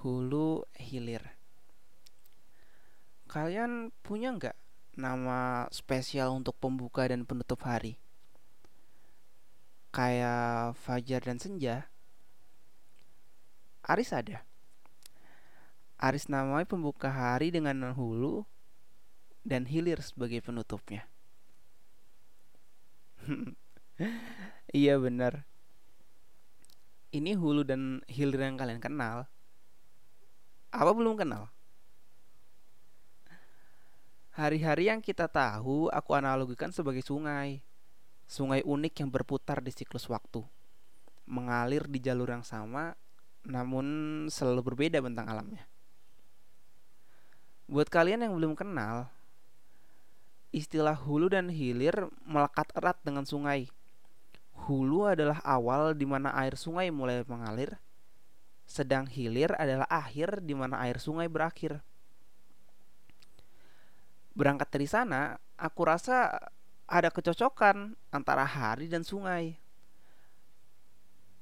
hulu hilir. Kalian punya nggak nama spesial untuk pembuka dan penutup hari? Kayak fajar dan senja. Aris ada. Aris namanya pembuka hari dengan hulu dan hilir sebagai penutupnya. iya benar. Ini hulu dan hilir yang kalian kenal. Apa belum kenal? Hari-hari yang kita tahu aku analogikan sebagai sungai. Sungai unik yang berputar di siklus waktu. Mengalir di jalur yang sama namun selalu berbeda bentang alamnya. Buat kalian yang belum kenal, istilah hulu dan hilir melekat erat dengan sungai. Hulu adalah awal di mana air sungai mulai mengalir, sedang hilir adalah akhir di mana air sungai berakhir. Berangkat dari sana, aku rasa ada kecocokan antara hari dan sungai.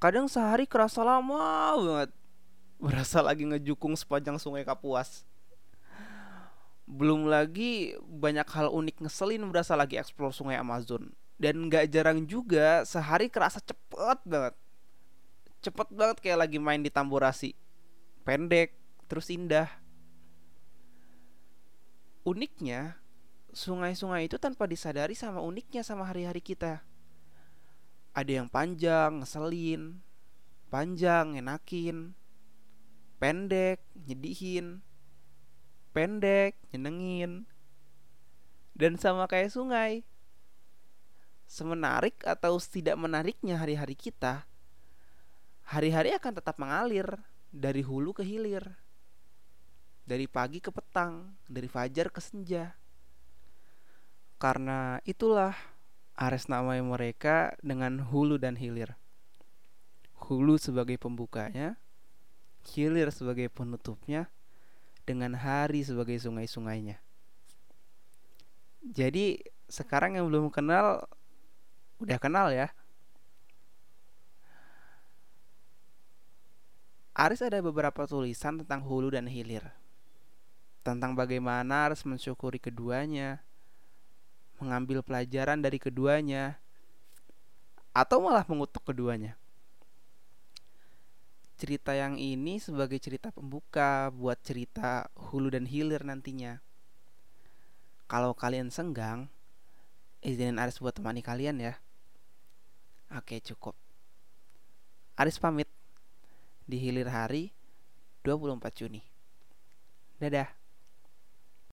Kadang sehari kerasa lama banget, berasa lagi ngejukung sepanjang sungai Kapuas belum lagi banyak hal unik ngeselin berasa lagi eksplor sungai Amazon dan nggak jarang juga sehari kerasa cepet banget cepet banget kayak lagi main di tamborasi pendek terus indah uniknya sungai-sungai itu tanpa disadari sama uniknya sama hari-hari kita ada yang panjang ngeselin panjang enakin pendek nyedihin pendek, nyenengin. Dan sama kayak sungai. Semenarik atau tidak menariknya hari-hari kita, hari-hari akan tetap mengalir dari hulu ke hilir. Dari pagi ke petang, dari fajar ke senja. Karena itulah Ares namai mereka dengan hulu dan hilir. Hulu sebagai pembukanya, hilir sebagai penutupnya, dengan hari sebagai sungai-sungainya. Jadi sekarang yang belum kenal udah kenal ya. Aris ada beberapa tulisan tentang hulu dan hilir. Tentang bagaimana harus mensyukuri keduanya, mengambil pelajaran dari keduanya, atau malah mengutuk keduanya cerita yang ini sebagai cerita pembuka buat cerita hulu dan hilir nantinya. Kalau kalian senggang, izinin Aris buat temani kalian ya. Oke, cukup. Aris pamit di hilir hari 24 Juni. Dadah.